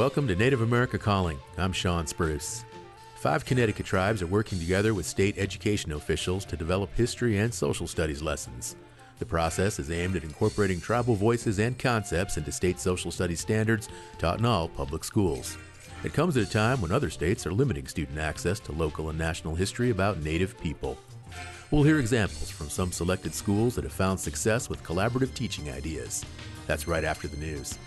Welcome to Native America Calling. I'm Sean Spruce. Five Connecticut tribes are working together with state education officials to develop history and social studies lessons. The process is aimed at incorporating tribal voices and concepts into state social studies standards taught in all public schools. It comes at a time when other states are limiting student access to local and national history about Native people. We'll hear examples from some selected schools that have found success with collaborative teaching ideas. That's right after the news.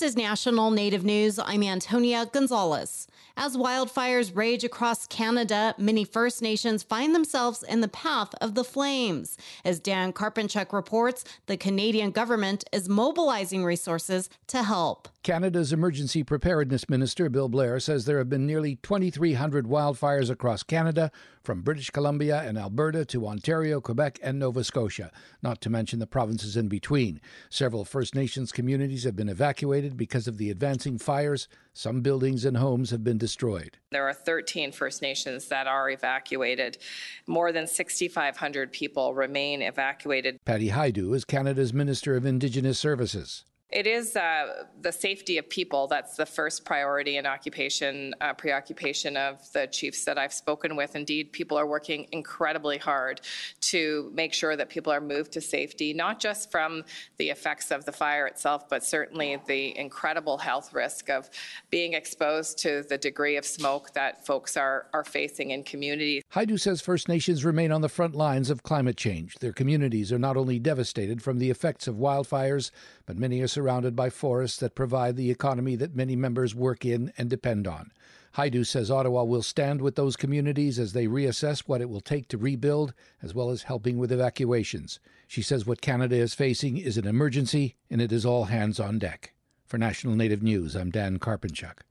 This is National Native News. I'm Antonia Gonzalez. As wildfires rage across Canada, many First Nations find themselves in the path of the flames. As Dan Karpenchuk reports, the Canadian government is mobilizing resources to help. Canada's Emergency Preparedness Minister, Bill Blair, says there have been nearly 2,300 wildfires across Canada, from British Columbia and Alberta to Ontario, Quebec, and Nova Scotia, not to mention the provinces in between. Several First Nations communities have been evacuated because of the advancing fires. Some buildings and homes have been destroyed. There are 13 First Nations that are evacuated. More than 6,500 people remain evacuated. Patty Hajdu is Canada's Minister of Indigenous Services. It is uh, the safety of people that's the first priority and occupation, uh, preoccupation of the chiefs that I've spoken with. Indeed, people are working incredibly hard to make sure that people are moved to safety, not just from the effects of the fire itself, but certainly the incredible health risk of being exposed to the degree of smoke that folks are, are facing in communities. Hajdu says First Nations remain on the front lines of climate change. Their communities are not only devastated from the effects of wildfires, but many are surrounded by forests that provide the economy that many members work in and depend on. Hajdu says Ottawa will stand with those communities as they reassess what it will take to rebuild, as well as helping with evacuations. She says what Canada is facing is an emergency, and it is all hands on deck. For National Native News, I'm Dan Karpenchuk.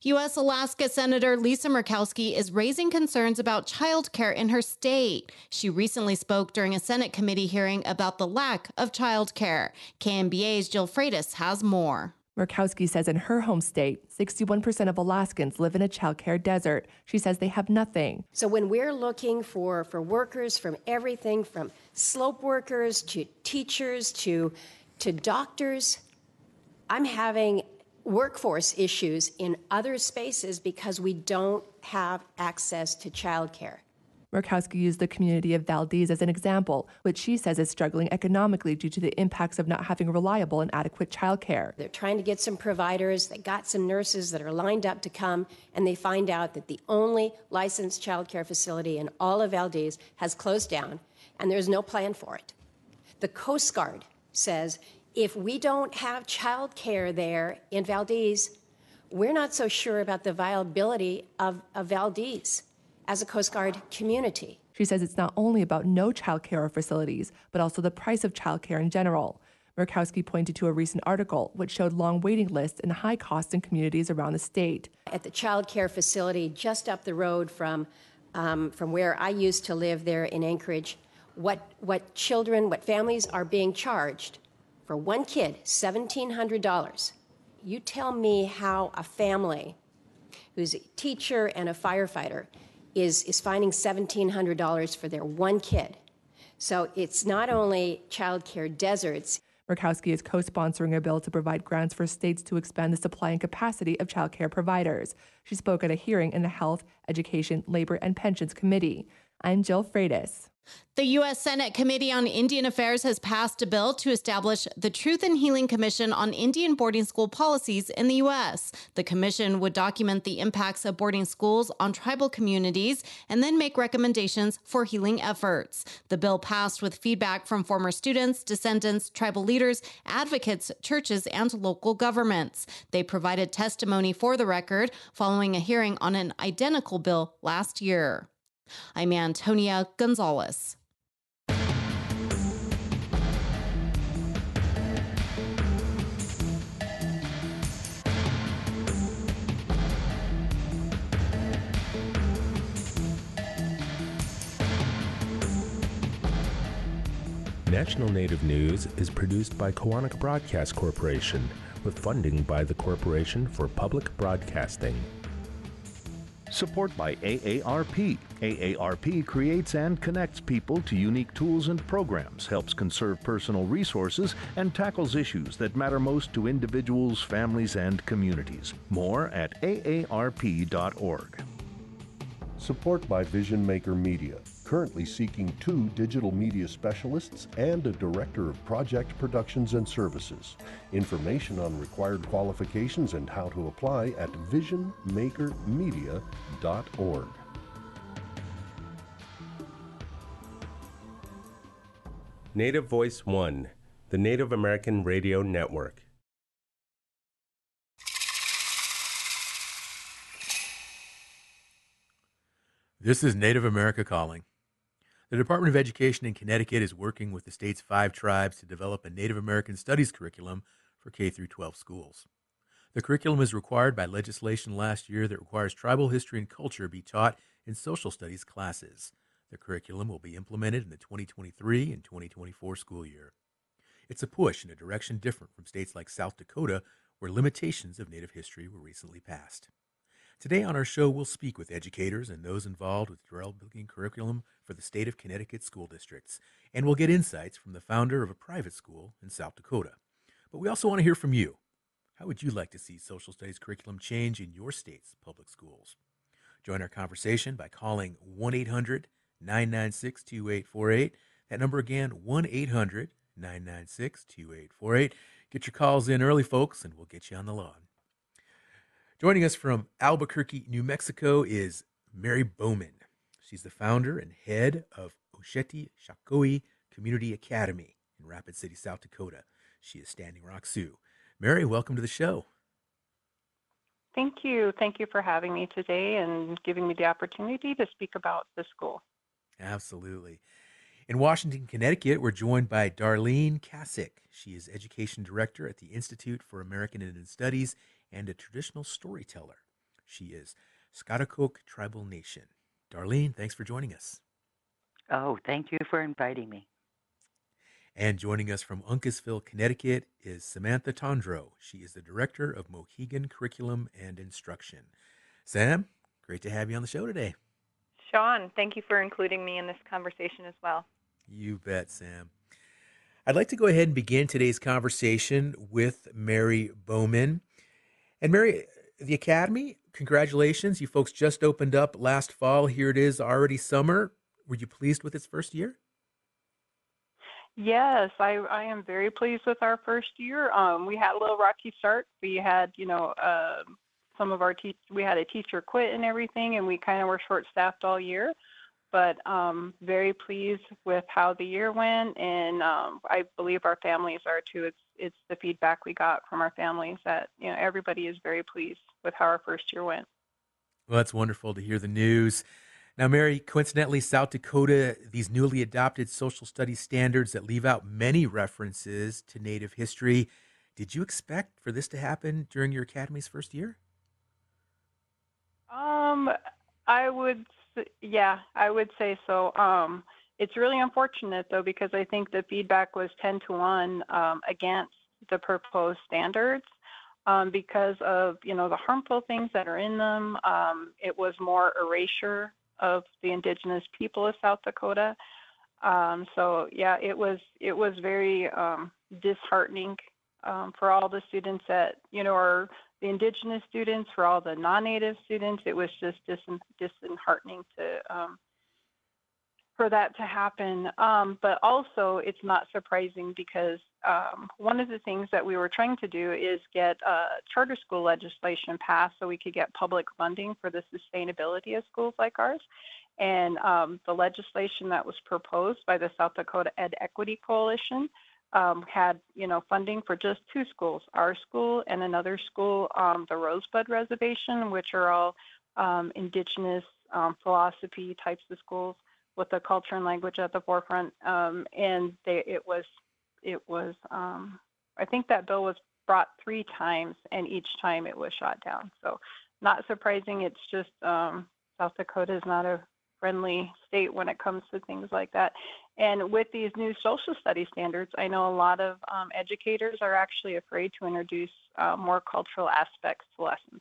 U.S. Alaska Senator Lisa Murkowski is raising concerns about child care in her state. She recently spoke during a Senate committee hearing about the lack of child care. KNBA's Jill Freitas has more. Murkowski says in her home state, 61% of Alaskans live in a childcare desert. She says they have nothing. So when we're looking for, for workers from everything from slope workers to teachers to, to doctors, I'm having workforce issues in other spaces because we don't have access to childcare. Murkowski used the community of Valdez as an example, which she says is struggling economically due to the impacts of not having reliable and adequate childcare. They're trying to get some providers, they got some nurses that are lined up to come, and they find out that the only licensed childcare facility in all of Valdez has closed down, and there's no plan for it. The Coast Guard says if we don't have childcare there in Valdez, we're not so sure about the viability of, of Valdez as a Coast Guard community. She says it's not only about no childcare or facilities, but also the price of childcare in general. Murkowski pointed to a recent article which showed long waiting lists and high costs in communities around the state. At the child care facility just up the road from, um, from where I used to live there in Anchorage, what, what children, what families are being charged for one kid, $1,700. You tell me how a family who's a teacher and a firefighter is, is finding $1,700 for their one kid. So it's not only childcare deserts. Murkowski is co sponsoring a bill to provide grants for states to expand the supply and capacity of childcare providers. She spoke at a hearing in the Health, Education, Labor, and Pensions Committee. I'm Jill Freitas. The U.S. Senate Committee on Indian Affairs has passed a bill to establish the Truth and Healing Commission on Indian boarding school policies in the U.S. The commission would document the impacts of boarding schools on tribal communities and then make recommendations for healing efforts. The bill passed with feedback from former students, descendants, tribal leaders, advocates, churches, and local governments. They provided testimony for the record following a hearing on an identical bill last year. I'm Antonia Gonzalez. National Native News is produced by Koahnic Broadcast Corporation with funding by the Corporation for Public Broadcasting. Support by AARP. AARP creates and connects people to unique tools and programs, helps conserve personal resources, and tackles issues that matter most to individuals, families, and communities. More at aarp.org. Support by Vision Maker Media currently seeking two digital media specialists and a director of project productions and services. Information on required qualifications and how to apply at visionmakermedia.org. Native Voice One, the Native American Radio Network. This is Native America Calling. The Department of Education in Connecticut is working with the state's five tribes to develop a Native American Studies curriculum for K 12 schools. The curriculum is required by legislation last year that requires tribal history and culture be taught in social studies classes. The curriculum will be implemented in the 2023 and 2024 school year. It's a push in a direction different from states like South Dakota, where limitations of Native history were recently passed. Today on our show, we'll speak with educators and those involved with developing curriculum for the state of Connecticut school districts, and we'll get insights from the founder of a private school in South Dakota. But we also want to hear from you. How would you like to see social studies curriculum change in your state's public schools? Join our conversation by calling 1 800 996 2848. That number again, 1 800 996 2848. Get your calls in early, folks, and we'll get you on the lawn. Joining us from Albuquerque, New Mexico is Mary Bowman. She's the founder and head of Oceti Sakowin Community Academy in Rapid City, South Dakota. She is Standing Rock Sioux. Mary, welcome to the show. Thank you. Thank you for having me today and giving me the opportunity to speak about the school. Absolutely. In Washington, Connecticut, we're joined by Darlene Kascak. She is Education Director at the Institute for American Indian Studies and a traditional storyteller. She is Schaghticoke Tribal Nation. Darlene, thanks for joining us. Oh, thank you for inviting me. And joining us from Uncasville, Connecticut is Samantha Tondreau. She is the Director of Mohegan Curriculum and Instruction. Sam, great to have you on the show today. Sean, thank you for including me in this conversation as well. You bet, Sam. I'd like to go ahead and begin today's conversation with Mary Bowman. And Mary, the Academy, congratulations. You folks just opened up last fall. Here it is, already summer. Were you pleased with its first year? Yes, I, I am very pleased with our first year. Um, we had a little rocky start. We had, you know, uh, some of our teach we had a teacher quit and everything, and we kind of were short staffed all year but um, very pleased with how the year went, and um, I believe our families are too. It's it's the feedback we got from our families that you know everybody is very pleased with how our first year went. Well, that's wonderful to hear the news. Now, Mary, coincidentally, South Dakota, these newly adopted social studies standards that leave out many references to Native history. Did you expect for this to happen during your academy's first year? Um, I would yeah, I would say so. Um, it's really unfortunate though because I think the feedback was 10 to 1 um, against the proposed standards um, because of you know the harmful things that are in them. Um, it was more erasure of the indigenous people of South Dakota. Um, so yeah, it was it was very um, disheartening for all the students that you know are the indigenous students, for all the non-native students. It was just disheartening to um, for that to happen. Um, but also, it's not surprising because um, one of the things that we were trying to do is get uh, charter school legislation passed so we could get public funding for the sustainability of schools like ours. And um, the legislation that was proposed by the South Dakota Ed Equity Coalition um, had you know funding for just two schools, our school and another school, the Rosebud Reservation, which are all um, indigenous um, philosophy types of schools with the culture and language at the forefront. Um, and they, it was it was um, I think that bill was brought three times, and each time it was shot down. So not surprising. It's just South Dakota is not a friendly state when it comes to things like that. And with these new social studies standards, I know a lot of um, educators are actually afraid to introduce uh, more cultural aspects to lessons.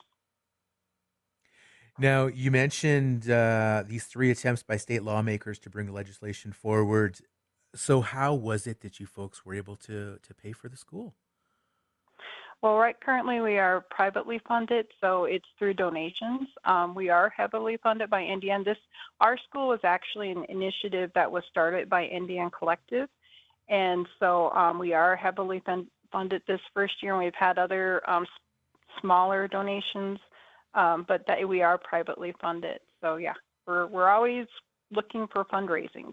Now, you mentioned uh, these three attempts by state lawmakers to bring legislation forward. So, how was it that you folks were able to to pay for the school? Well, right currently we are privately funded, so it's through donations. Um, we are heavily funded by NDN. This our school was actually an initiative that was started by NDN Collective, and so um, we are heavily fun- funded this first year. and We've had other um, smaller donations, um, but that we are privately funded. So yeah, we're we're always looking for fundraising.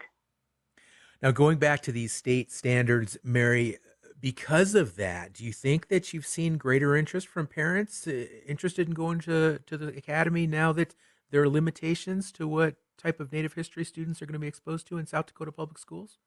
Now, going back to these state standards, Mary, because of that, do you think that you've seen greater interest from parents uh, interested in going to, to the academy now that there are limitations to what type of Native history students are going to be exposed to in South Dakota public schools?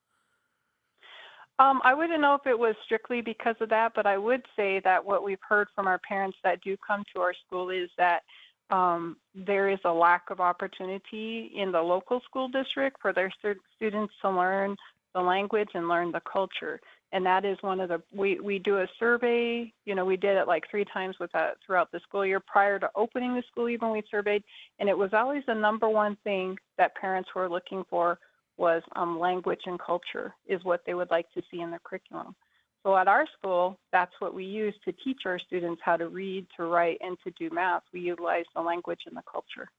Um, I wouldn't know if it was strictly because of that, but I would say that what we've heard from our parents that do come to our school is that um, there is a lack of opportunity in the local school district for their stu- students to learn the language and learn the culture. And that is one of the we we do a survey you know we did it like three times with that throughout the school year prior to opening the school even we surveyed. And it was always the number one thing that parents were looking for was um, language and culture is what they would like to see in the curriculum so at our school that's what we use to teach our students how to read to write and to do math we utilize the language and the culture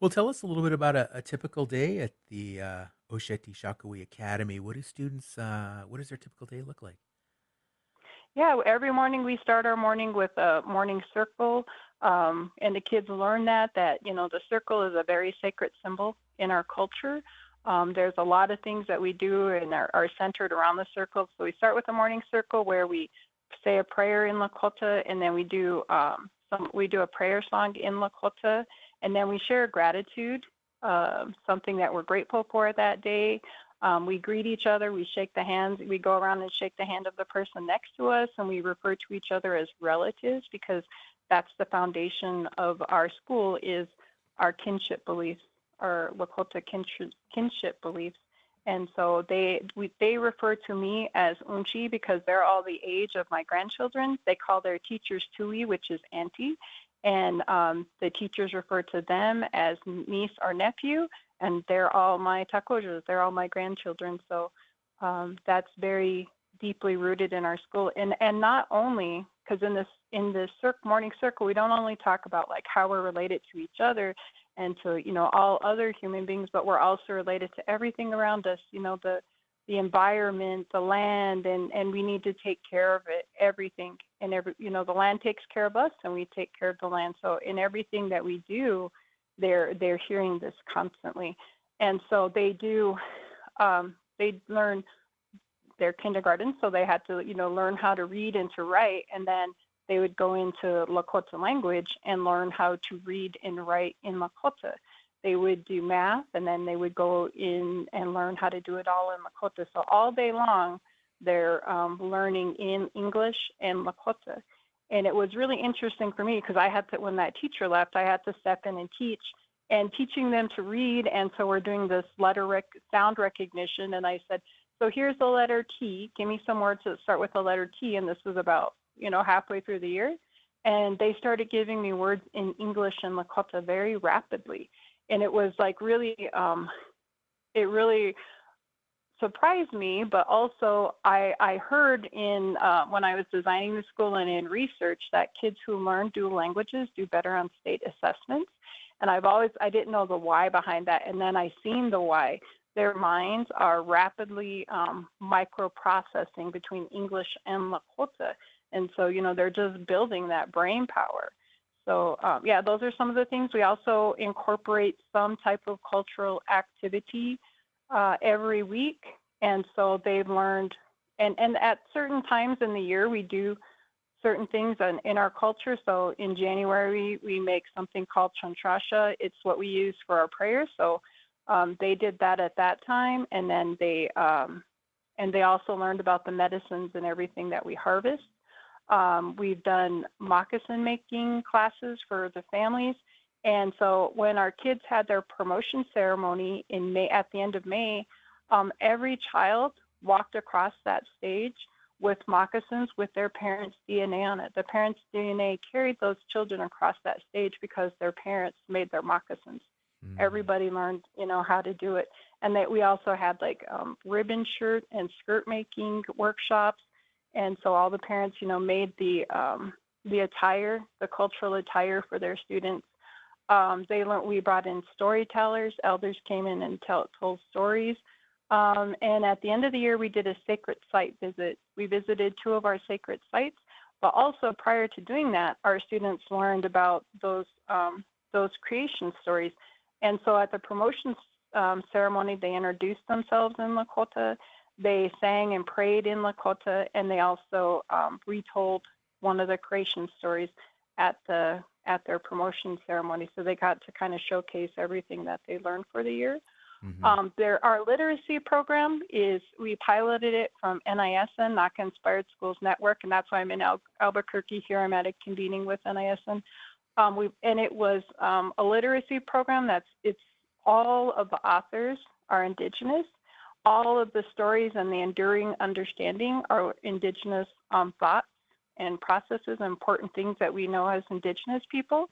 well tell us a little bit about a, a typical day at the uh, Oceti Sakowin Academy. What do students, uh, what does their typical day look like? Yeah, every morning we start our morning with a morning circle, um, and the kids learn that that you know the circle is a very sacred symbol in our culture. Um, there's a lot of things that we do and are, are, centered around the circle. So we start with a morning circle where we say a prayer in Lakota, and then we do um, some we do a prayer song in Lakota, and then we share gratitude uh, something that we're grateful for that day. Um, we greet each other, we shake the hands, we go around and shake the hand of the person next to us, and we refer to each other as relatives because that's the foundation of our school is our kinship beliefs, our Lakota kinship, kinship beliefs. And so they we, they refer to me as Unchi because they're all the age of my grandchildren. They call their teachers Tui, which is auntie, and um, the teachers refer to them as niece or nephew, and they're all my takojas, they're all my grandchildren. So um, that's very deeply rooted in our school, and and not only because in this in this morning circle, we don't only talk about like how we're related to each other and to you know all other human beings, but we're also related to everything around us. You know the the environment, the land, and and we need to take care of it, everything, and every you know the land takes care of us, and we take care of the land. So in everything that we do, they're they're hearing this constantly, and so they do, um, they learn their kindergarten, so they had to you know learn how to read and to write, and then they would go into Lakota language and learn how to read and write in Lakota they would do math and then they would go in and learn how to do it all in Lakota. So all day long, they're um, learning in English and Lakota. And it was really interesting for me because I had to, when that teacher left, I had to step in and teach and teaching them to read. And so we're doing this letter rec- sound recognition. And I said, so here's the letter T. Give me some words that start with the letter T. And this was about, you know, halfway through the year. And they started giving me words in English and Lakota very rapidly. And it was like really um, it really surprised me but also i i heard in uh, when i was designing the school and in research that kids who learn dual languages do better on state assessments. And i've always i didn't know the why behind that. And then i seen the why. Their minds are rapidly um, microprocessing between english and lakota and so you know they're just building that brain power so um, yeah, those are some of the things. We also incorporate some type of cultural activity uh, every week, and so they've learned. And and at certain times in the year, we do certain things in, in our culture. So in January, we make something called chantrasha. It's what we use for our prayers. So um, they did that at that time, and then they um, and they also learned about the medicines and everything that we harvest. Um, we've done moccasin making classes for the families. And so when our kids had their promotion ceremony in May, at the end of May, um, every child walked across that stage with moccasins with their parents' DNA on it. The parents' DNA carried those children across that stage because their parents made their moccasins. Mm. Everybody learned, you know, how to do it, and that we also had like um, ribbon shirt and skirt making workshops, and so all the parents, you know, made the um, the attire, the cultural attire for their students. Um, they learned. We brought in storytellers. Elders came in and tell, told stories. Um, and at the end of the year, we did a sacred site visit. We visited two of our sacred sites, but also prior to doing that, our students learned about those um, those creation stories. And so at the promotion um, ceremony, they introduced themselves in Lakota. They sang and prayed in Lakota, and they also um, retold one of the creation stories at the at their promotion ceremony. So they got to kind of showcase everything that they learned for the year. Mm-hmm. Um, there, our literacy program is we piloted it from NISN, NACA Inspired Schools Network, and that's why I'm in Al- Albuquerque here. I'm at a convening with NISN. Um, we and it was um, a literacy program that's it's all of the authors are indigenous. All of the stories and the enduring understanding are indigenous um, thoughts and processes, important things that we know as indigenous people.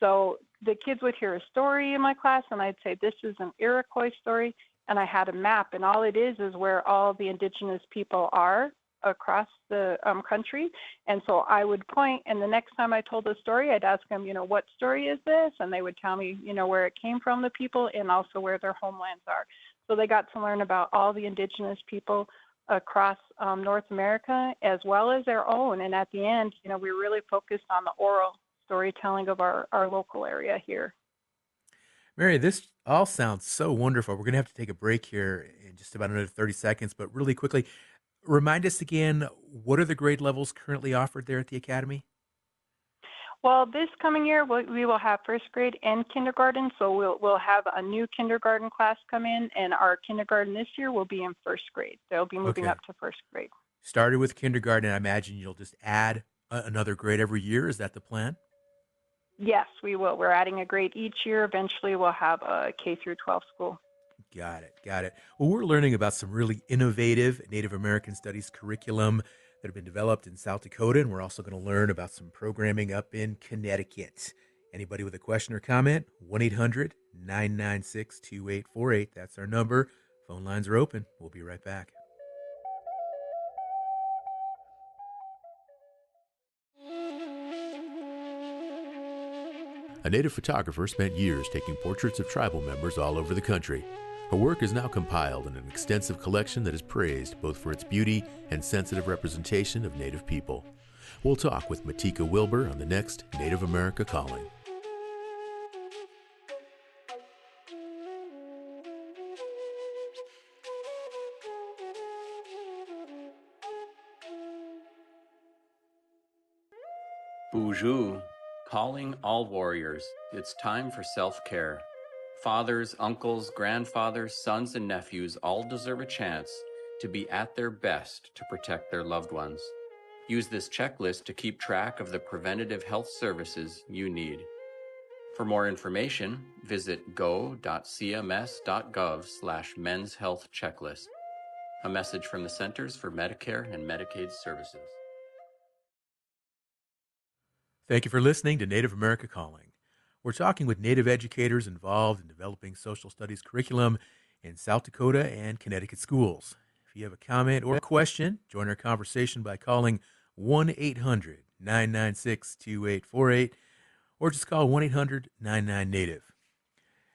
So the kids would hear a story in my class, and I'd say, This is an Iroquois story. And I had a map, and all it is is where all the indigenous people are across the um, country. And so I would point, and the next time I told a story, I'd ask them, you know, what story is this? And they would tell me, you know, where it came from, the people, and also where their homelands are. So they got to learn about all the indigenous people across um, North America as well as their own. And at the end, you know, we really focused on the oral storytelling of our, our local area here. Mary, this all sounds so wonderful. We're going to have to take a break here in just about another 30 seconds, but really quickly, remind us again what are the grade levels currently offered there at the Academy? Well, this coming year we will have first grade and kindergarten, so we'll we'll have a new kindergarten class come in, and our kindergarten this year will be in first grade. They'll be moving okay. up to first grade. Started with kindergarten, I imagine you'll just add another grade every year. Is that the plan? Yes, we will. We're adding a grade each year. Eventually, we'll have a K through 12 school. Got it. Got it. Well, we're learning about some really innovative Native American studies curriculum that have been developed in South Dakota, and we're also going to learn about some programming up in Connecticut. Anybody with a question or comment? 1 800 996 2848. That's our number. Phone lines are open. We'll be right back. A native photographer spent years taking portraits of tribal members all over the country. Her work is now compiled in an extensive collection that is praised both for its beauty and sensitive representation of Native people. We'll talk with Matika Wilbur on the next Native America Calling. Boozhoo Calling all warriors, it's time for self care. Fathers, uncles, grandfathers, sons, and nephews all deserve a chance to be at their best to protect their loved ones. Use this checklist to keep track of the preventative health services you need. For more information, visit go.cms.gov slash men's health checklist. A message from the Centers for Medicare and Medicaid Services. Thank you for listening to Native America Calling. We're talking with Native educators involved in developing social studies curriculum in South Dakota and Connecticut schools. If you have a comment or a question, join our conversation by calling 1 800 996 2848 or just call 1 800 99 Native.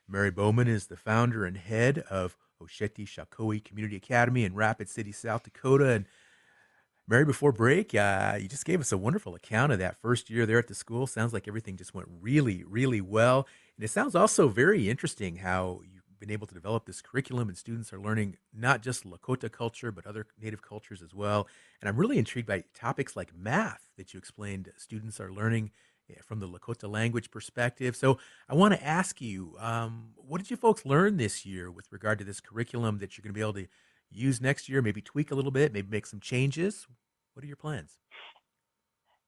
Mary Bowman is the founder and head of Oceti Sakowin Community Academy in Rapid City, South Dakota. And Mary, before break, uh, you just gave us a wonderful account of that first year there at the school. Sounds like everything just went really, really well. And it sounds also very interesting how you've been able to develop this curriculum and students are learning not just Lakota culture, but other Native cultures as well. And I'm really intrigued by topics like math that you explained students are learning eh, from the Lakota language perspective. So I want to ask you, um, what did you folks learn this year with regard to this curriculum that you're going to be able to use next year, maybe tweak a little bit, maybe make some changes? What are your plans?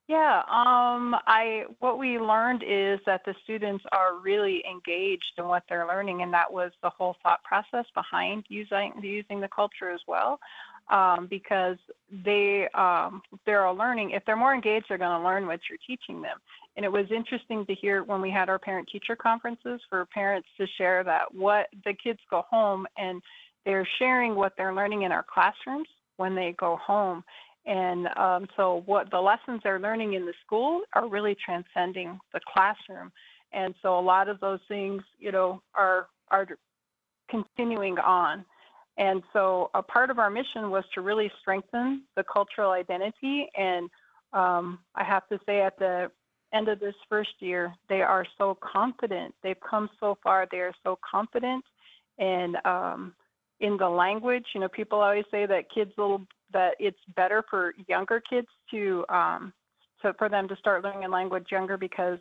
Yeah, um, I what we learned is that the students are really engaged in what they're learning, and that was the whole thought process behind using using the culture as well, um, because they um, they're learning. If they're more engaged, they're going to learn what you're teaching them. And it was interesting to hear when we had our parent teacher conferences for parents to share that what the kids go home and they're sharing what they're learning in our classrooms when they go home and um, so, what the lessons they're learning in the school are really transcending the classroom. And so, a lot of those things, you know, are are continuing on. And so, a part of our mission was to really strengthen the cultural identity. And um, I have to say, at the end of this first year, they are so confident. They've come so far. They are so confident and um, in the language. You know, people always say that kids little that it's better for younger kids to um, to for them to start learning a language younger because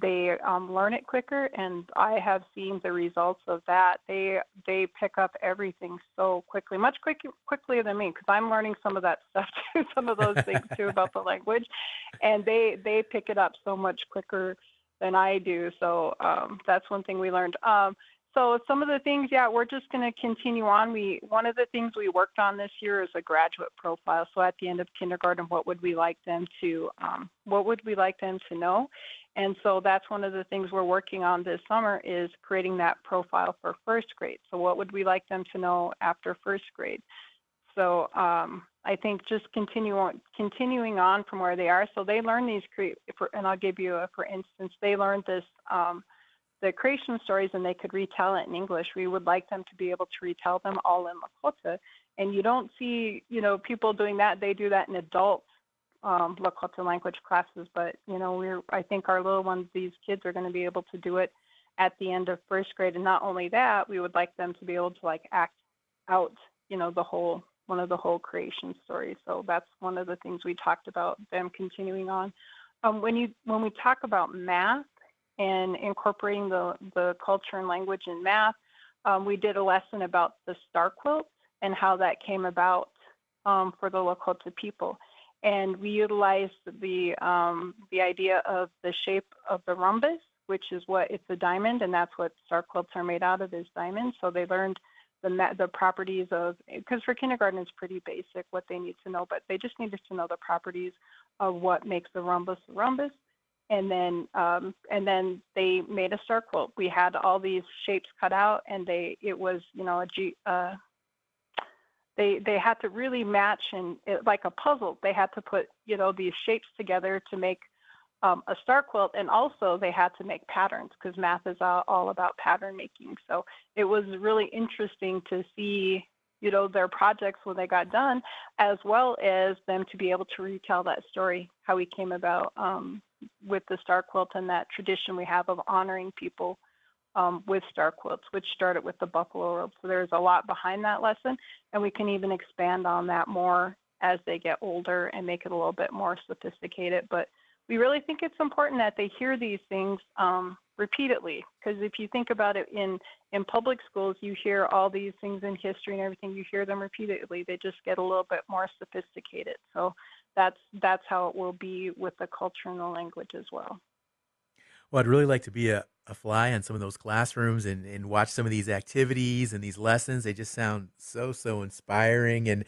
they um, learn it quicker and i have seen the results of that. They they pick up everything so quickly much quick, quickly than me because i'm learning some of that stuff too some of those things too about the language and they they pick it up so much quicker than i do. So um, that's one thing we learned. Um, so some of the things, yeah, we're just going to continue on. We one of the things we worked on this year is a graduate profile. So at the end of kindergarten, what would we like them to um, what would we like them to know? And so that's one of the things we're working on this summer is creating that profile for first grade. So what would we like them to know after first grade? So um, I think just continue on, continuing on from where they are. So they learn these, and I'll give you a for instance, they learned this. Um, the creation stories and they could retell it in English. We would like them to be able to retell them all in Lakota. And you don't see, you know, people doing that. They do that in adult um, Lakota language classes. But you know, we're I think our little ones, these kids, are going to be able to do it at the end of first grade. And not only that, we would like them to be able to like act out, you know, the whole one of the whole creation stories. So that's one of the things we talked about them continuing on. Um, when you when we talk about math, and incorporating the, the culture and language in math. Um, we did a lesson about the star quilt and how that came about um, for the Lakota people. And we utilized the, um, the idea of the shape of the rhombus, which is what it's a diamond, and that's what star quilts are made out of is diamonds. So they learned the, the properties of, because for kindergarten it's pretty basic what they need to know, but they just needed to know the properties of what makes the rhombus a rhombus and then um, and then they made a star quilt. We had all these shapes cut out, and they it was you know a G. Uh, they they had to really match and it, like a puzzle. They had to put you know these shapes together to make um, a star quilt, and also they had to make patterns because math is all, all about pattern making. So it was really interesting to see you know their projects when they got done, as well as them to be able to retell that story how we came about um, with the star quilt and that tradition we have of honoring people um, with star quilts, which started with the buffalo robe. So there's a lot behind that lesson, and we can even expand on that more as they get older and make it a little bit more sophisticated. But we really think it's important that they hear these things um, repeatedly, because if you think about it in in public schools, you hear all these things in history and everything. You hear them repeatedly. They just get a little bit more sophisticated. So that's that's how it will be with the culture and the language as well. Well, I'd really like to be a, a fly in some of those classrooms and, and watch some of these activities and these lessons. They just sound so, so inspiring. And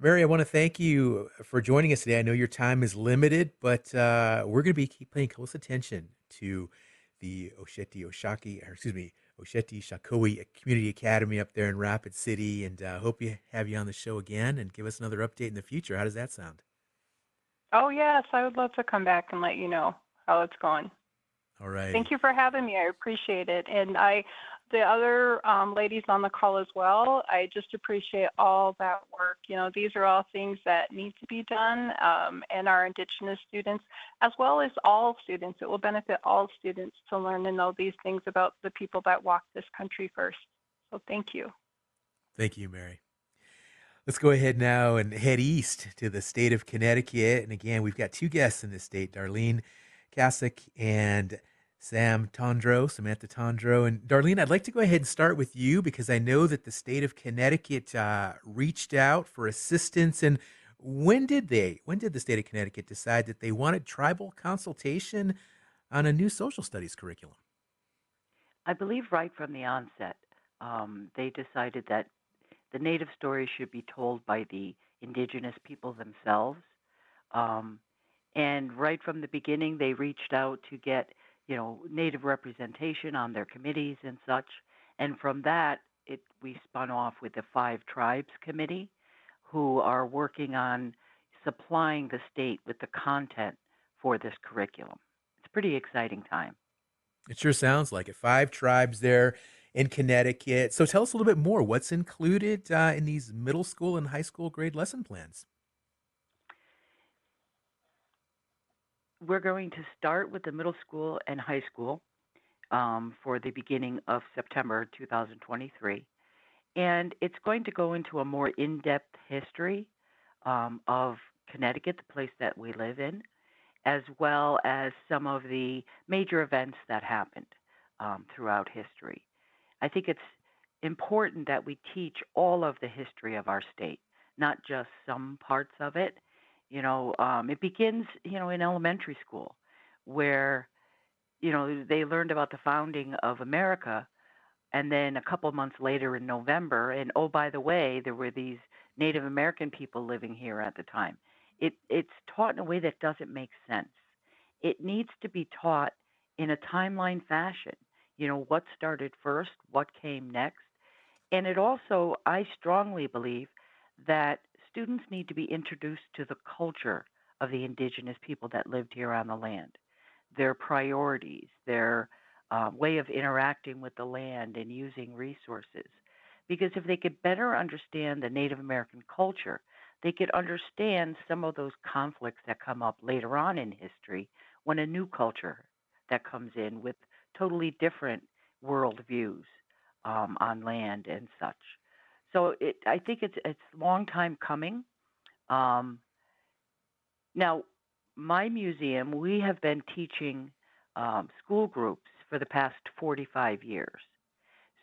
Mary, I want to thank you for joining us today. I know your time is limited, but uh, we're going to be paying close attention to the Oceti Oshaki, or excuse me, Oceti Sakowin Community Academy up there in Rapid City. And uh, hope you have you on the show again and give us another update in the future. How does that sound? Oh, yes. I would love to come back and let you know how it's going. All right. Thank you for having me. I appreciate it. And I, the other um, ladies on the call as well, I just appreciate all that work. You know, these are all things that need to be done, um, and our Indigenous students, as well as all students. It will benefit all students to learn and know these things about the people that walk this country first. So thank you. Thank you, Mary. Let's go ahead now and head east to the state of Connecticut. And again, we've got two guests in this state, Darlene Kascak and Sam Tondreau, Samantha Tondreau. And Darlene, I'd like to go ahead and start with you because I know that the state of Connecticut uh, reached out for assistance. And When did they, when did the state of Connecticut decide that they wanted tribal consultation on a new social studies curriculum? I believe right from the onset, um, they decided that the Native story should be told by the indigenous people themselves. Um, and right from the beginning, they reached out to get, you know, Native representation on their committees and such. And from that, it, we spun off with the Five Tribes Committee, who are working on supplying the state with the content for this curriculum. It's pretty exciting time. It sure sounds like it. Five tribes there in Connecticut. So tell us a little bit more. What's included uh, in these middle school and high school grade lesson plans? We're going to start with the middle school and high school um, for the beginning of September 2023. And it's going to go into a more in depth history um, of Connecticut, the place that we live in, as well as some of the major events that happened um, throughout history. I think it's important that we teach all of the history of our state, not just some parts of it. You know, um, it begins, you know, in elementary school, where, you know, they learned about the founding of America, and then a couple months later in November, and oh, by the way, there were these Native American people living here at the time. It, it's taught in a way that doesn't make sense. It needs to be taught in a timeline fashion. You know, what started first, what came next. And it also, I strongly believe that students need to be introduced to the culture of the indigenous people that lived here on the land, their priorities, their uh, way of interacting with the land and using resources. Because if they could better understand the Native American culture, they could understand some of those conflicts that come up later on in history when a new culture that comes in with totally different worldviews um, on land and such. So it, I think it's it's long time coming. Um, now, my museum, we have been teaching um, school groups for the past 45 years.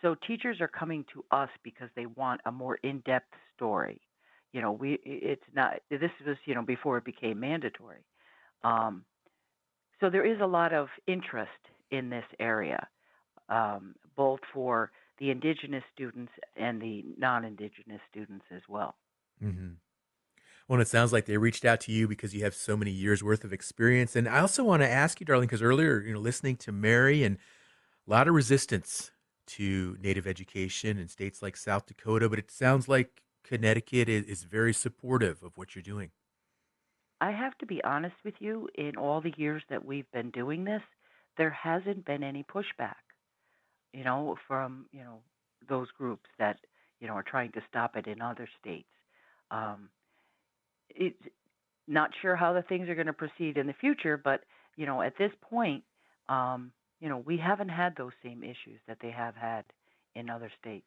So teachers are coming to us because they want a more in-depth story you know we it's not this was you know before it became mandatory um, so there is a lot of interest in this area um, both for the indigenous students and the non-indigenous students as well mm-hmm. well it sounds like they reached out to you because you have so many years worth of experience and i also want to ask you Darlene because earlier you know listening to mary and a lot of resistance to native education in states like south dakota but it sounds like Connecticut is, is very supportive of what you're doing. I have to be honest with you, in all the years that we've been doing this, there hasn't been any pushback, you know, from, you know, those groups that, you know, are trying to stop it in other states. Um, it's not sure how the things are going to proceed in the future, but, you know, at this point, um, you know, we haven't had those same issues that they have had in other states.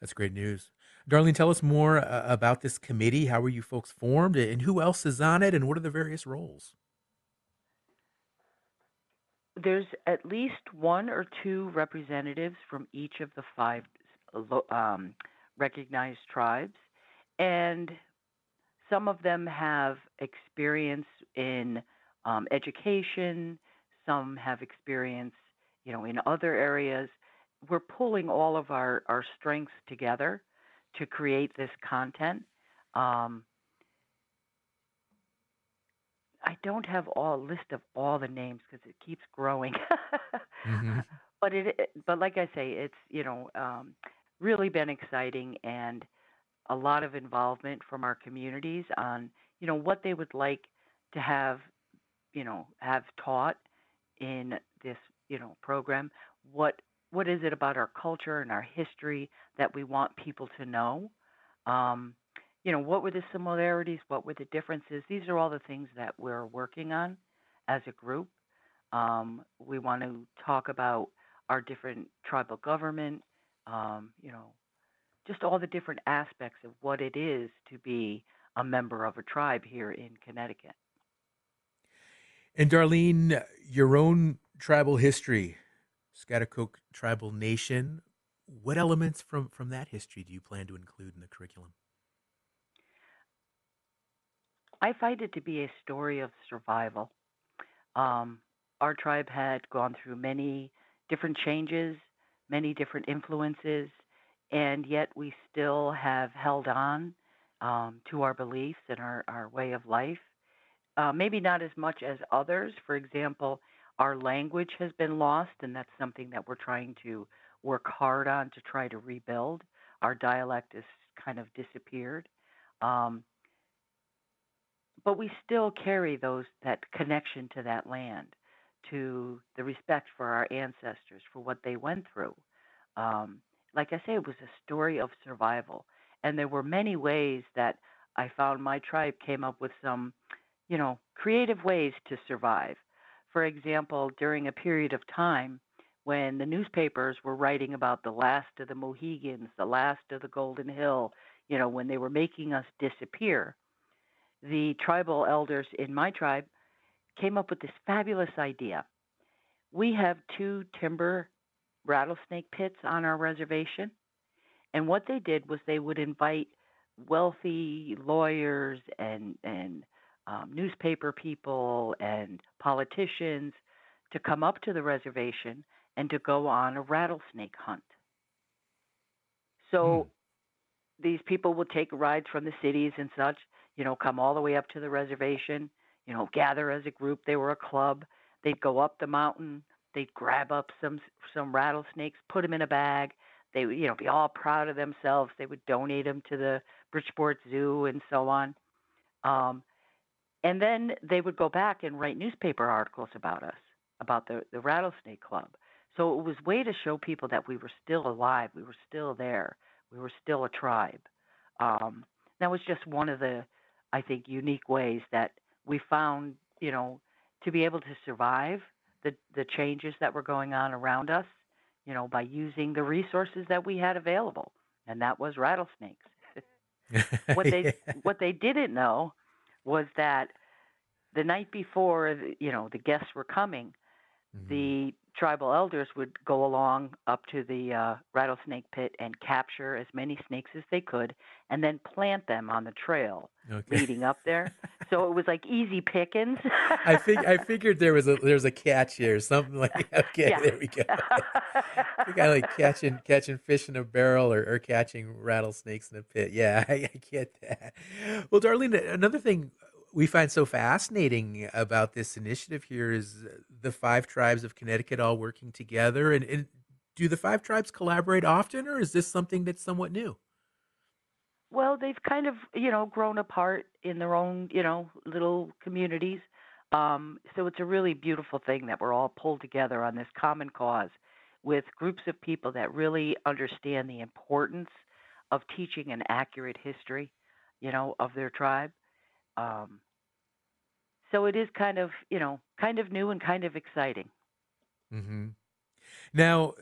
That's great news. Darlene, tell us more uh, about this committee. How were you folks formed and who else is on it and what are the various roles? There's at least one or two representatives from each of the five um, recognized tribes, and some of them have experience in um, education, some have experience, you know, in other areas we're pulling all of our, our strengths together to create this content. Um, I don't have all a list of all the names because it keeps growing. mm-hmm. But it, but like I say, it's you know um, really been exciting and a lot of involvement from our communities on you know what they would like to have you know have taught in this you know program, what what is it about our culture and our history that we want people to know? Um, you know, what were the similarities? What were the differences? These are all the things that we're working on as a group. Um, we want to talk about our different tribal government, um, you know, just all the different aspects of what it is to be a member of a tribe here in Connecticut. And Darlene, your own tribal history Schaghticoke Tribal Nation. What elements from, from that history do you plan to include in the curriculum? I find it to be a story of survival. Um, our tribe had gone through many different changes, many different influences, and yet we still have held on um, to our beliefs and our, our way of life. Uh, maybe not as much as others. For example, our language has been lost, and that's something that we're trying to work hard on to try to rebuild. Our dialect has kind of disappeared. Um, but we still carry those that connection to that land, to the respect for our ancestors, for what they went through. Um, like I say, it was a story of survival, and there were many ways that I found my tribe came up with some, you know, creative ways to survive. For example, during a period of time when the newspapers were writing about the last of the Mohegans, the last of the Golden Hill, you know, when they were making us disappear, the tribal elders in my tribe came up with this fabulous idea. We have two timber rattlesnake pits on our reservation. And what they did was they would invite wealthy lawyers and, and um, newspaper people and politicians to come up to the reservation and to go on a rattlesnake hunt. So hmm. these people would take rides from the cities and such, you know, come all the way up to the reservation, you know, gather as a group. They were a club. They'd go up the mountain. They'd grab up some some rattlesnakes, put them in a bag. They would, you know, be all proud of themselves. They would donate them to the Bridgeport Zoo and so on. Um, and then they would go back and write newspaper articles about us, about the, the Rattlesnake Club. So it was a way to show people that we were still alive, we were still there, we were still a tribe. Um, that was just one of the, I think, unique ways that we found, you know, to be able to survive the, the changes that were going on around us, you know, by using the resources that we had available, and that was rattlesnakes. what they what they didn't know was that the night before, you know, the guests were coming, mm-hmm. the tribal elders would go along up to the uh, rattlesnake pit and capture as many snakes as they could, and then plant them on the trail okay. leading up there. so it was like easy pickings. I think I figured there was a there's a catch here, something like okay, yeah. there we go. I got like catching catching fish in a barrel or, or catching rattlesnakes in a pit. Yeah, I, I get that. Well, Darlene, another thing we find so fascinating about this initiative here is the five tribes of Connecticut all working together. And, and, do the five tribes collaborate often, or is this something that's somewhat new? Well, they've kind of, you know, grown apart in their own, you know, little communities. Um, so it's a really beautiful thing that we're all pulled together on this common cause with groups of people that really understand the importance of teaching an accurate history, you know, of their tribe. Um, so it is kind of, you know, kind of new and kind of exciting. Mm-hmm. Now,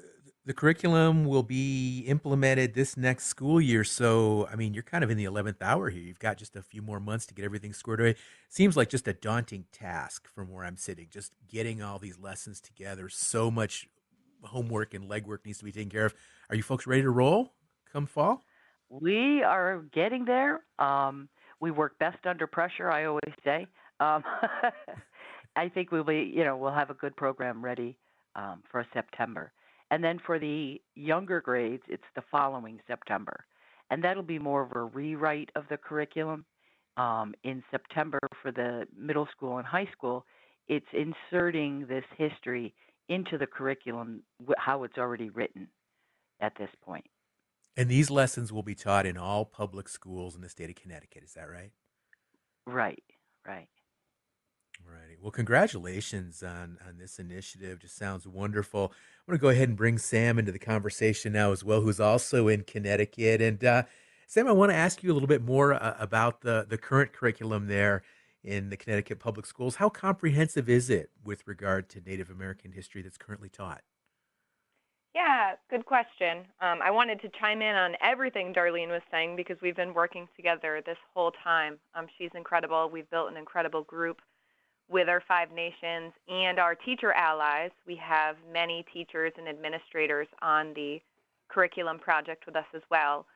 the curriculum will be implemented this next school year. So, I mean, you're kind of in the 11th hour here. You've got just a few more months to get everything squared away. Seems like just a daunting task from where I'm sitting, just getting all these lessons together. So much homework and legwork needs to be taken care of. Are you folks ready to roll come fall? We are getting there. Um, we work best under pressure. I always say. Um, I think we'll be, you know, we'll have a good program ready um, for September, and then for the younger grades, it's the following September, and that'll be more of a rewrite of the curriculum. Um, in September for the middle school and high school, it's inserting this history into the curriculum, how it's already written at this point. And these lessons will be taught in all public schools in the state of Connecticut. Is that right? Right, right. Righty. Well, congratulations on on this initiative. Just sounds wonderful. I'm going to go ahead and bring Sam into the conversation now as well, who's also in Connecticut. And uh, Sam, I want to ask you a little bit more uh, about the the current curriculum there in the Connecticut public schools. How comprehensive is it with regard to Native American history that's currently taught? Yeah, good question. Um, I wanted to chime in on everything Darlene was saying because we've been working together this whole time. Um, she's incredible. We've built an incredible group with our Five Nations and our teacher allies. We have many teachers and administrators on the curriculum project with us as well.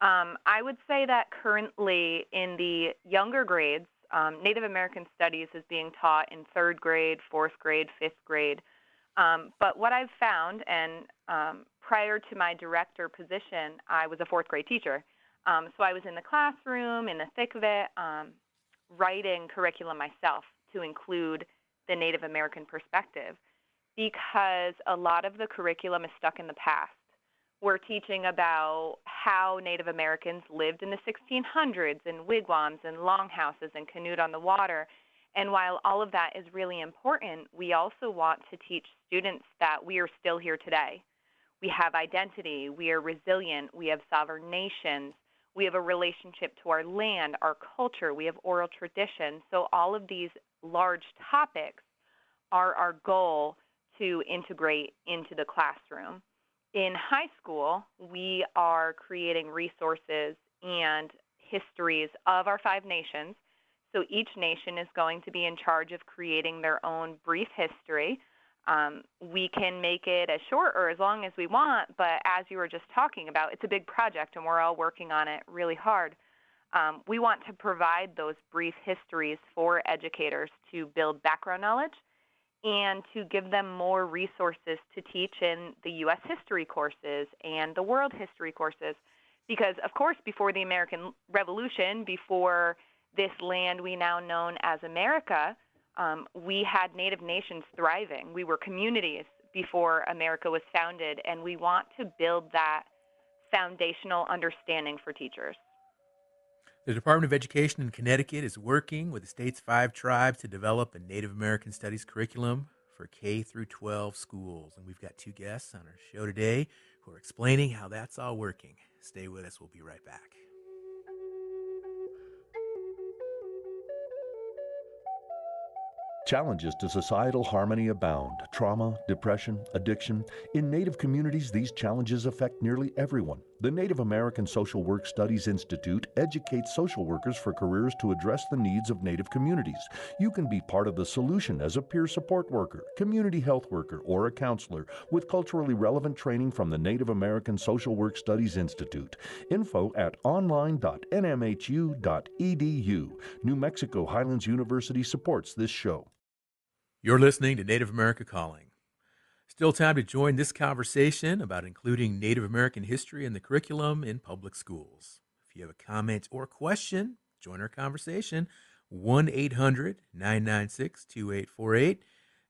Um, I would say that currently in the younger grades, Um, Native American Studies is being taught in third grade, fourth grade, fifth grade. Um, but what I've found, and um, prior to my director position, I was a fourth grade teacher. Um, so I was in the classroom, in the thick of it, um, writing curriculum myself to include the Native American perspective because a lot of the curriculum is stuck in the past. We're teaching about how Native Americans lived in the 1600s in wigwams and longhouses and canoed on the water. And while all of that is really important, we also want to teach students that we are still here today. We have identity, we are resilient, we have sovereign nations, we have a relationship to our land, our culture, we have oral tradition. So, all of these large topics are our goal to integrate into the classroom. In high school, we are creating resources and histories of our five nations. So each nation is going to be in charge of creating their own brief history. Um, we can make it as short or as long as we want, but as you were just talking about, it's a big project and we're all working on it really hard. Um, we want to provide those brief histories for educators to build background knowledge and to give them more resources to teach in the U.S. history courses and the world history courses. Because, of course, before the American Revolution, before this land we now know as America, um, we had Native nations thriving. We were communities before America was founded, and we want to build that foundational understanding for teachers. The Department of Education in Connecticut is working with the state's five tribes to develop a Native American Studies curriculum for K through 12 schools. And we've got two guests on our show today who are explaining how that's all working. Stay with us, we'll be right back. Challenges to societal harmony abound trauma, depression, addiction. In Native communities, these challenges affect nearly everyone. The Native American Social Work Studies Institute educates social workers for careers to address the needs of Native communities. You can be part of the solution as a peer support worker, community health worker, or a counselor with culturally relevant training from the Native American Social Work Studies Institute. Info at online.nmhu.edu. New Mexico Highlands University supports this show. You're listening to Native America Calling. Still time to join this conversation about including Native American history in the curriculum in public schools. If you have a comment or question, join our conversation. 1 800 996 2848.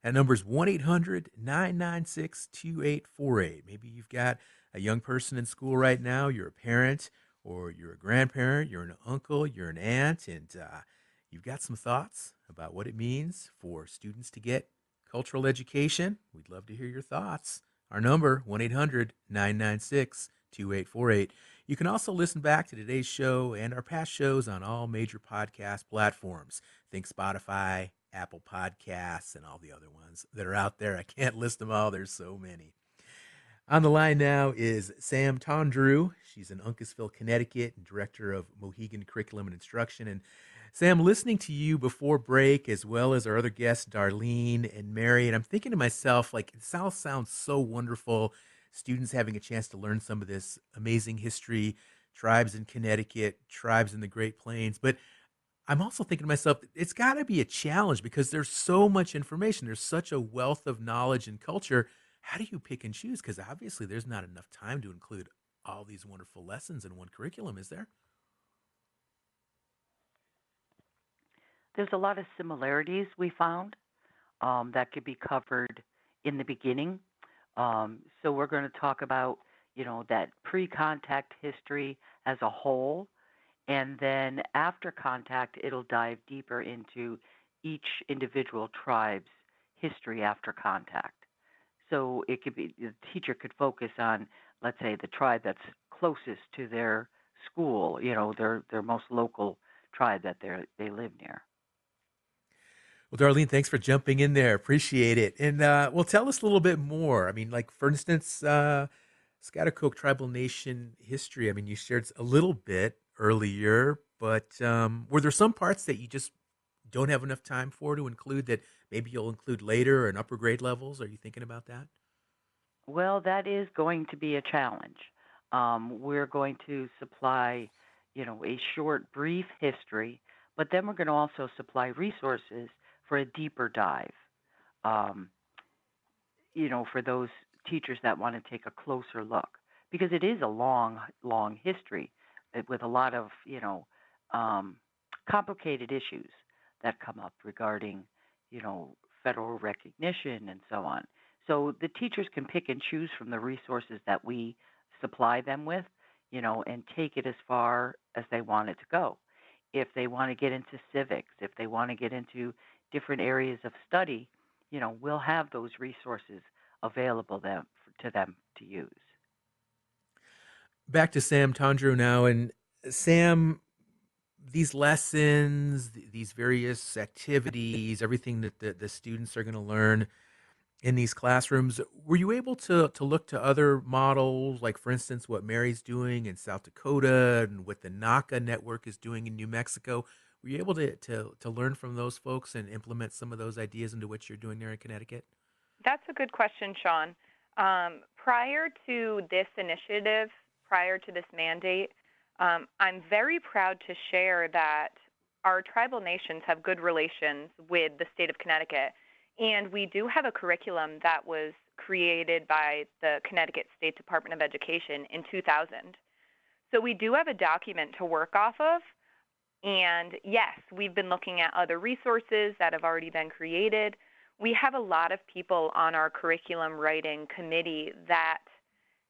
That number is 1 800 996 2848. Maybe you've got a young person in school right now, you're a parent, or you're a grandparent, you're an uncle, you're an aunt, and uh, you've got some thoughts about what it means for students to get cultural education. We'd love to hear your thoughts. Our number, 1 800 996 2848. You can also listen back to today's show and our past shows on all major podcast platforms. Think Spotify, Apple Podcasts, and all the other ones that are out there. I can't list them all, there's so many. On the line now is Sam Tondreau. She's in Uncasville, Connecticut, director of Mohegan Curriculum and Instruction. And Sam, listening to you before break, as well as our other guests, Darlene and Mary, and I'm thinking to myself, like, it sounds, sounds so wonderful. Students having a chance to learn some of this amazing history, tribes in Connecticut, tribes in the Great Plains. But I'm also thinking to myself, it's got to be a challenge because there's so much information. There's such a wealth of knowledge and culture. How do you pick and choose? Because obviously, there's not enough time to include all these wonderful lessons in one curriculum, is there? There's a lot of similarities we found um, that could be covered in the beginning. Um, so we're going to talk about, you know, that pre-contact history as a whole, and then after contact, it'll dive deeper into each individual tribe's history after contact. So it could be the teacher could focus on, let's say, the tribe that's closest to their school, you know, their their most local tribe that they they live near. Well, Darlene, thanks for jumping in there. Appreciate it. And uh, well, tell us a little bit more. I mean, like for instance, uh, Tribal Nation history. I mean, you shared a little bit earlier, but um, were there some parts that you just don't have enough time for to include that maybe you'll include later or in upper grade levels? Are you thinking about that? Well, that is going to be a challenge. Um, we're going to supply, you know, a short, brief history but then we're going to also supply resources for a deeper dive. Um, you know, for those teachers that want to take a closer look, because it is a long, long history uh, with a lot of, you know, um, complicated issues that come up regarding, you know, federal recognition and so on. So the teachers can pick and choose from the resources that we supply them with, you know, and take it as far as they want it to go. If they want to get into civics, if they want to get into different areas of study, you know, we'll have those resources available them to them to use. Back to Sam Tondreau now, and Sam, these lessons, these various activities, everything that the, the students are going to learn in these classrooms, were you able to to look to other models, like for instance, what Mary's doing in South Dakota and what the NACA network is doing in New Mexico? Were you able to to to learn from those folks and implement some of those ideas into what you're doing there in Connecticut? That's a good question, Sean. Um, prior to this initiative, prior to this mandate, um, I'm very proud to share that our tribal nations have good relations with the state of Connecticut. And we do have a curriculum that was created by the Connecticut State Department of Education in 2000. So we do have a document to work off of. And yes, we've been looking at other resources that have already been created we have a lot of people on our curriculum writing committee that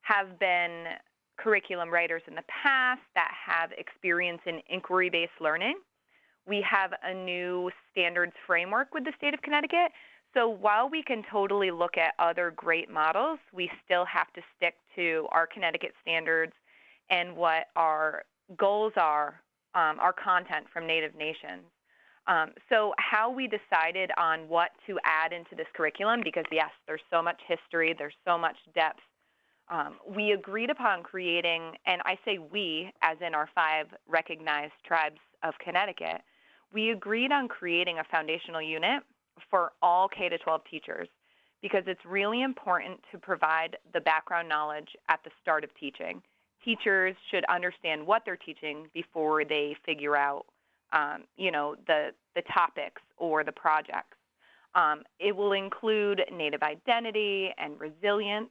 have been curriculum writers in the past that have experience in inquiry based learning. We have a new standards framework with the state of Connecticut. So while we can totally look at other great models, we still have to stick to our Connecticut standards and what our goals are, um, our content from Native nations. Um, so, how we decided on what to add into this curriculum, because yes, there's so much history, there's so much depth. Um, we agreed upon creating, and I say we, as in our five recognized tribes of Connecticut, we agreed on creating a foundational unit for all K 12 teachers because it's really important to provide the background knowledge at the start of teaching. Teachers should understand what they're teaching before they figure out um, you know, the, the topics or the projects. Um, it will include Native identity and resilience.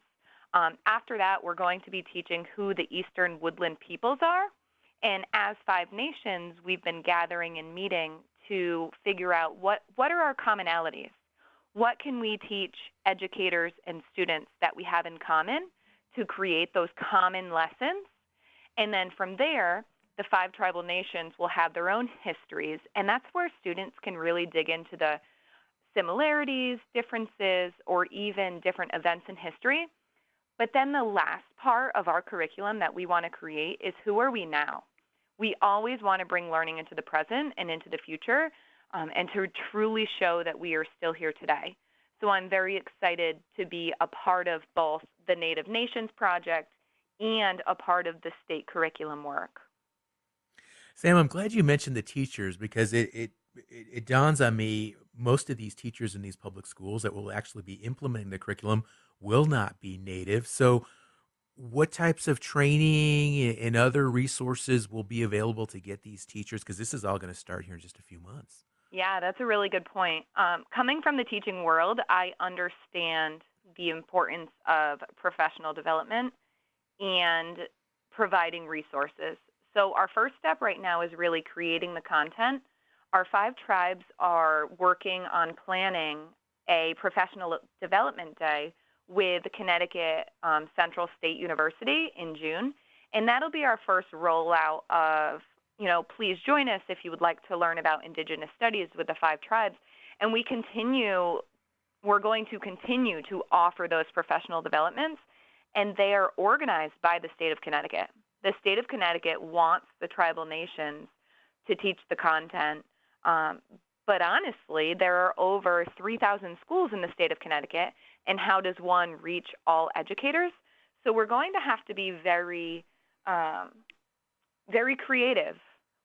Um, after that, we're going to be teaching who the Eastern Woodland peoples are. And as Five Nations, we've been gathering and meeting to figure out what, what are our commonalities? What can we teach educators and students that we have in common to create those common lessons? And then from there, the five tribal nations will have their own histories, and that's where students can really dig into the similarities, differences, or even different events in history. But then the last part of our curriculum that we want to create is who are we now? We always want to bring learning into the present and into the future um, and to truly show that we are still here today. So I'm very excited to be a part of both the Native Nations Project and a part of the state curriculum work. Sam, I'm glad you mentioned the teachers because it, it it, it dawns on me most of these teachers in these public schools that will actually be implementing the curriculum will not be native. So, what types of training and other resources will be available to get these teachers? Because this is all going to start here in just a few months. Yeah, that's a really good point. Um, coming from the teaching world, I understand the importance of professional development and providing resources. So, our first step right now is really creating the content. Our five tribes are working on planning a professional development day with Connecticut um, Central State University in June. And that'll be our first rollout of, you know, please join us if you would like to learn about Indigenous studies with the five tribes. And we continue, we're going to continue to offer those professional developments, and they are organized by the state of Connecticut the state of Connecticut wants the tribal nations to teach the content. Um, but honestly, there are over 3,000 schools in the state of Connecticut, and how does one reach all educators? So we're going to have to be very, um, very creative.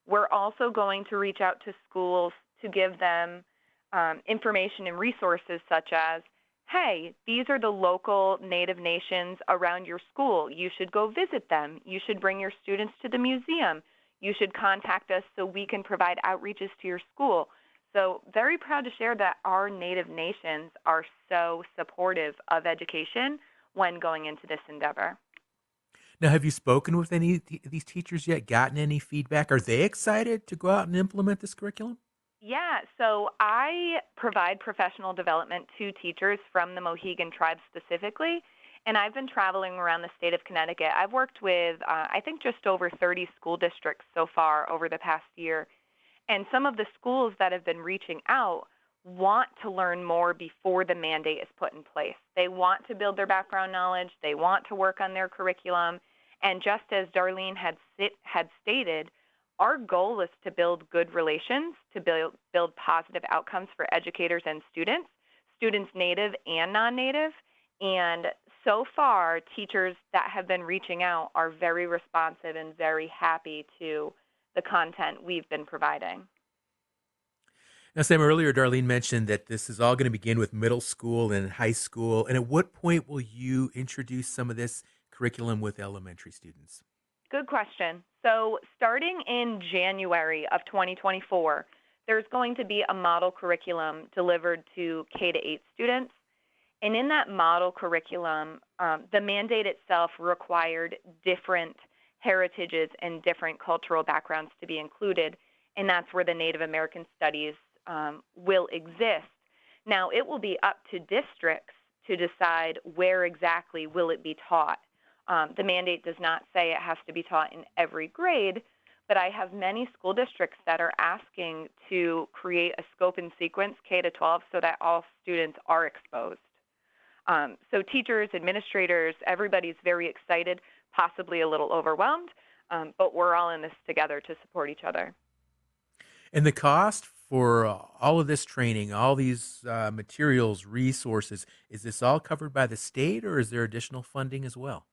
We're also going to reach out to schools to give them um, information and resources such as hey, these are the local Native nations around your school. You should go visit them. You should bring your students to the museum. You should contact us so we can provide outreaches to your school. So, very proud to share that our Native nations are so supportive of education when going into this endeavor. Now, have you spoken with any of these teachers yet? Gotten any feedback? Are they excited to go out and implement this curriculum? Yeah, so I provide professional development to teachers from the Mohegan tribe specifically, and I've been traveling around the state of Connecticut. I've worked with, uh, I think, just over 30 school districts so far over the past year. And some of the schools that have been reaching out want to learn more before the mandate is put in place. They want to build their background knowledge, they want to work on their curriculum. And just as Darlene had, sit, had stated, our goal is to build good relations, to build, build positive outcomes for educators and students, students native and non native. And so far, teachers that have been reaching out are very responsive and very happy to the content we've been providing. Now, Sam, earlier Darlene mentioned that this is all going to begin with middle school and high school. And at what point will you introduce some of this curriculum with elementary students? Good question. So, starting in January of 2024, there's going to be a model curriculum delivered to K to 8 students. And in that model curriculum, um, the mandate itself required different heritages and different cultural backgrounds to be included. And that's where the Native American studies um, will exist. Now, it will be up to districts to decide where exactly will it be taught. Um, the mandate does not say it has to be taught in every grade, but I have many school districts that are asking to create a scope and sequence K to 12 so that all students are exposed. Um, so teachers, administrators, everybody's very excited, possibly a little overwhelmed, um, but we're all in this together to support each other. And the cost for all of this training, all these uh, materials, resources, is this all covered by the state or is there additional funding as well?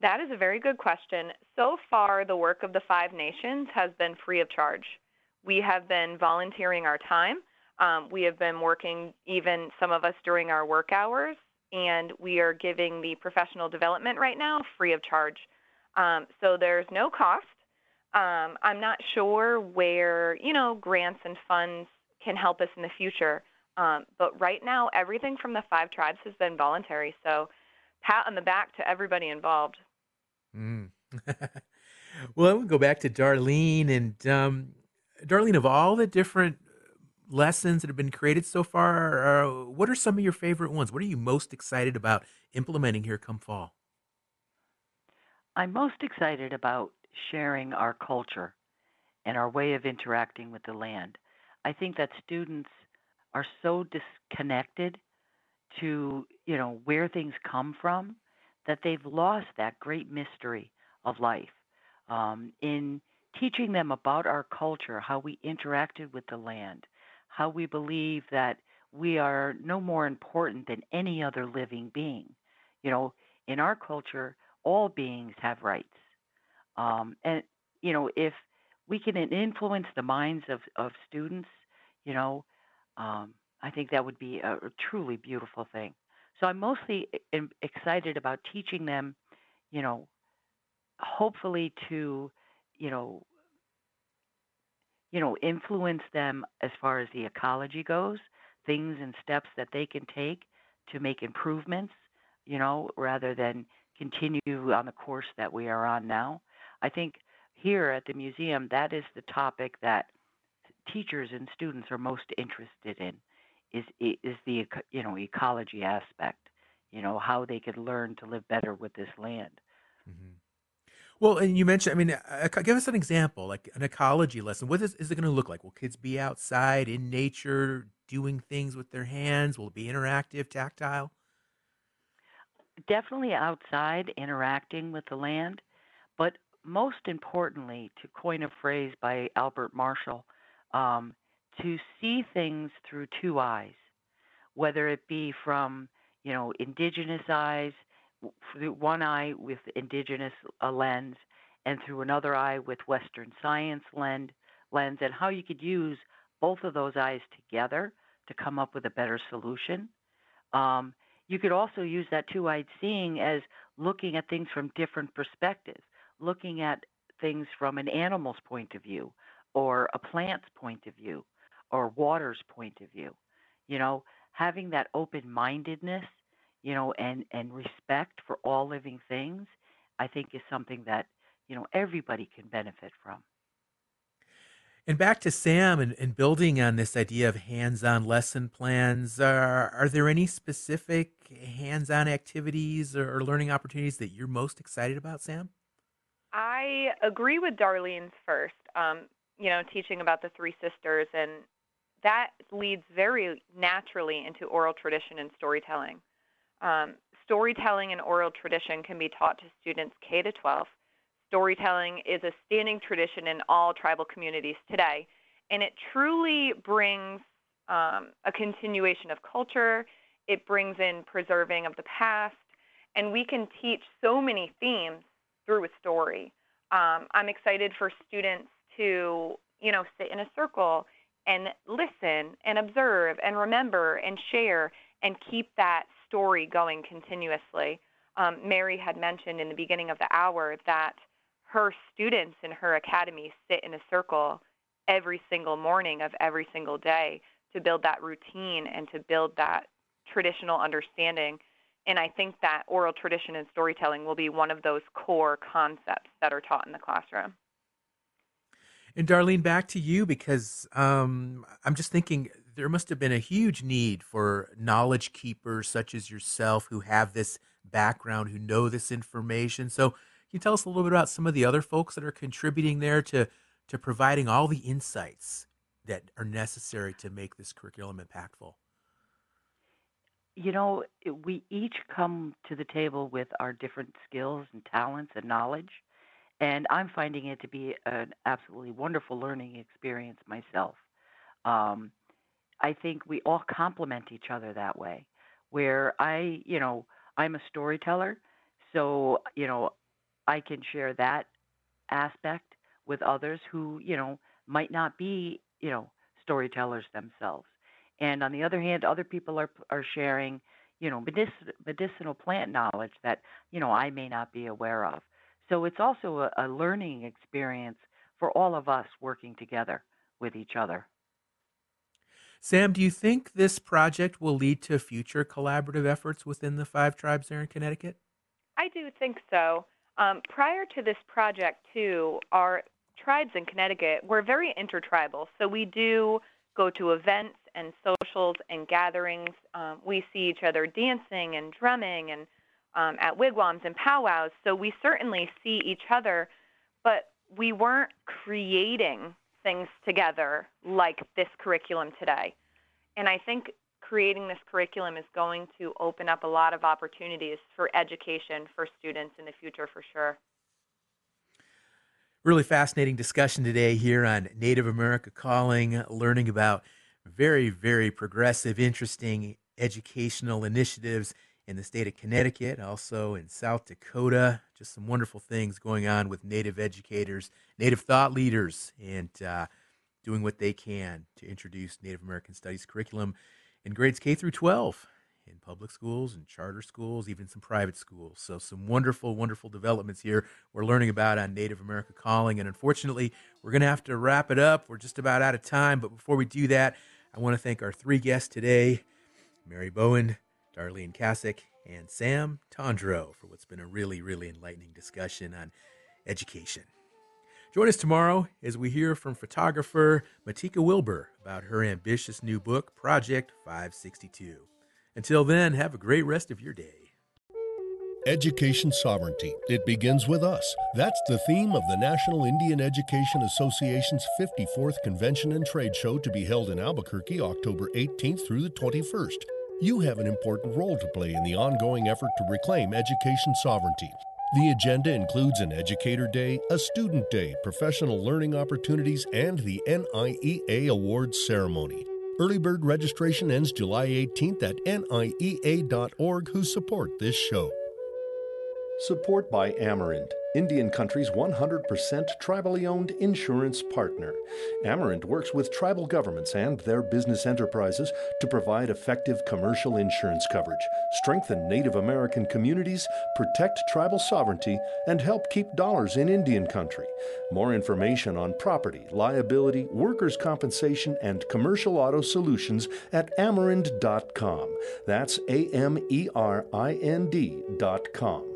That is a very good question. So far, the work of the Five Nations has been free of charge. We have been volunteering our time. Um, we have been working, even some of us during our work hours, and we are giving the professional development right now free of charge. Um, so there's no cost. Um, I'm not sure where, you know, grants and funds can help us in the future. Um, but right now, everything from the five tribes has been voluntary. So pat on the back to everybody involved. Mm. well, I will go back to Darlene and um, Darlene. Of all the different lessons that have been created so far, uh, what are some of your favorite ones? What are you most excited about implementing here come fall? I'm most excited about sharing our culture and our way of interacting with the land. I think that students are so disconnected to, you know, where things come from that they've lost that great mystery of life. Um, in teaching them about our culture, how we interacted with the land, how we believe that we are no more important than any other living being. You know, in our culture, all beings have rights. Um, and, you know, if we can influence the minds of, of students, you know, um, I think that would be a, a truly beautiful thing. So I'm mostly excited about teaching them, you know, hopefully to, you know, you know, influence them as far as the ecology goes, things and steps that they can take to make improvements, you know, rather than continue on the course that we are on now. I think here at the museum, that is the topic that teachers and students are most interested in is is the you know ecology aspect. You know how they could learn to live better with this land. Mm-hmm. Well, and you mentioned, I mean, uh, give us an example, like an ecology lesson. What is, is it going to look like? Will kids be outside in nature, doing things with their hands? Will it be interactive, tactile? Definitely outside, interacting with the land. But most importantly, to coin a phrase by Albert Marshall, um, to see things through two eyes, whether it be from you know indigenous eyes, through one eye with indigenous uh, lens, and through another eye with Western science lens, lens, and how you could use both of those eyes together to come up with a better solution. Um, you could also use that two-eyed seeing as looking at things from different perspectives, looking at things from an animal's point of view or a plant's point of view or water's point of view. You know, having that open mindedness, you know, and, and respect for all living things, I think is something that, you know, everybody can benefit from. And back to Sam and, and building on this idea of hands on lesson plans, are, are there any specific hands on activities or, or learning opportunities that you're most excited about, Sam? I agree with Darlene's first. Um, you know, teaching about the three sisters, and that leads very naturally into oral tradition and storytelling. Um, storytelling and oral tradition can be taught to students K to 12. Storytelling is a standing tradition in all tribal communities today, and it truly brings um, a continuation of culture. It brings in preserving of the past, and we can teach so many themes through a story. Um, I'm excited for students to, you know, sit in a circle and listen and observe and remember and share and keep that story going continuously. Um, Mary had mentioned in the beginning of the hour that her students in her academy sit in a circle every single morning of every single day to build that routine and to build that traditional understanding. And I think that oral tradition and storytelling will be one of those core concepts that are taught in the classroom. And Darlene, back to you because um, I'm just thinking there must have been a huge need for knowledge keepers such as yourself who have this background, who know this information. So, can you tell us a little bit about some of the other folks that are contributing there to to providing all the insights that are necessary to make this curriculum impactful? You know, we each come to the table with our different skills and talents and knowledge. And I'm finding it to be an absolutely wonderful learning experience myself. Um, I think we all complement each other that way. Where I, you know, I'm a storyteller, so you know, I can share that aspect with others who, you know, might not be, you know, storytellers themselves. And on the other hand, other people are are sharing, you know, medicinal, medicinal plant knowledge that you know I may not be aware of. So it's also a, a learning experience for all of us working together with each other. Sam, do you think this project will lead to future collaborative efforts within the five tribes there in Connecticut? I do think so. Um, prior to this project, too, our tribes in Connecticut were very intertribal. So we do go to events and socials and gatherings. Um, we see each other dancing and drumming and um, at wigwams and powwows. So we certainly see each other, but we weren't creating things together like this curriculum today. And I think creating this curriculum is going to open up a lot of opportunities for education for students in the future for sure. Really fascinating discussion today here on Native America Calling, learning about very, very progressive, interesting educational initiatives in the state of Connecticut, also in South Dakota. Just some wonderful things going on with Native educators, Native thought leaders, and uh, doing what they can to introduce Native American Studies curriculum in grades K through 12 in public schools and charter schools, even some private schools. So, some wonderful, wonderful developments here we're learning about on Native America Calling. And unfortunately, we're going to have to wrap it up. We're just about out of time. But before we do that, I want to thank our three guests today Mary Bowman, Darlene Kascak, and Sam Tondreau for what's been a really, really enlightening discussion on education. Join us tomorrow as we hear from photographer Matika Wilbur about her ambitious new book, Project 562. Until then, have a great rest of your day. Education sovereignty. It begins with us. That's the theme of the National Indian Education Association's 54th Convention and Trade Show to be held in Albuquerque October 18th through the 21st. You have an important role to play in the ongoing effort to reclaim education sovereignty. The agenda includes an Educator Day, a Student Day, professional learning opportunities, and the NIEA Awards ceremony. Early bird registration ends July 18th at niea.org, who support this show. Support by Amerind, Indian Country's 100% tribally owned insurance partner. Amerind works with tribal governments and their business enterprises to provide effective commercial insurance coverage, strengthen Native American communities, protect tribal sovereignty, and help keep dollars in Indian Country. More information on property, liability, workers' compensation, and commercial auto solutions at amerind.com. That's A M E R I N D.com.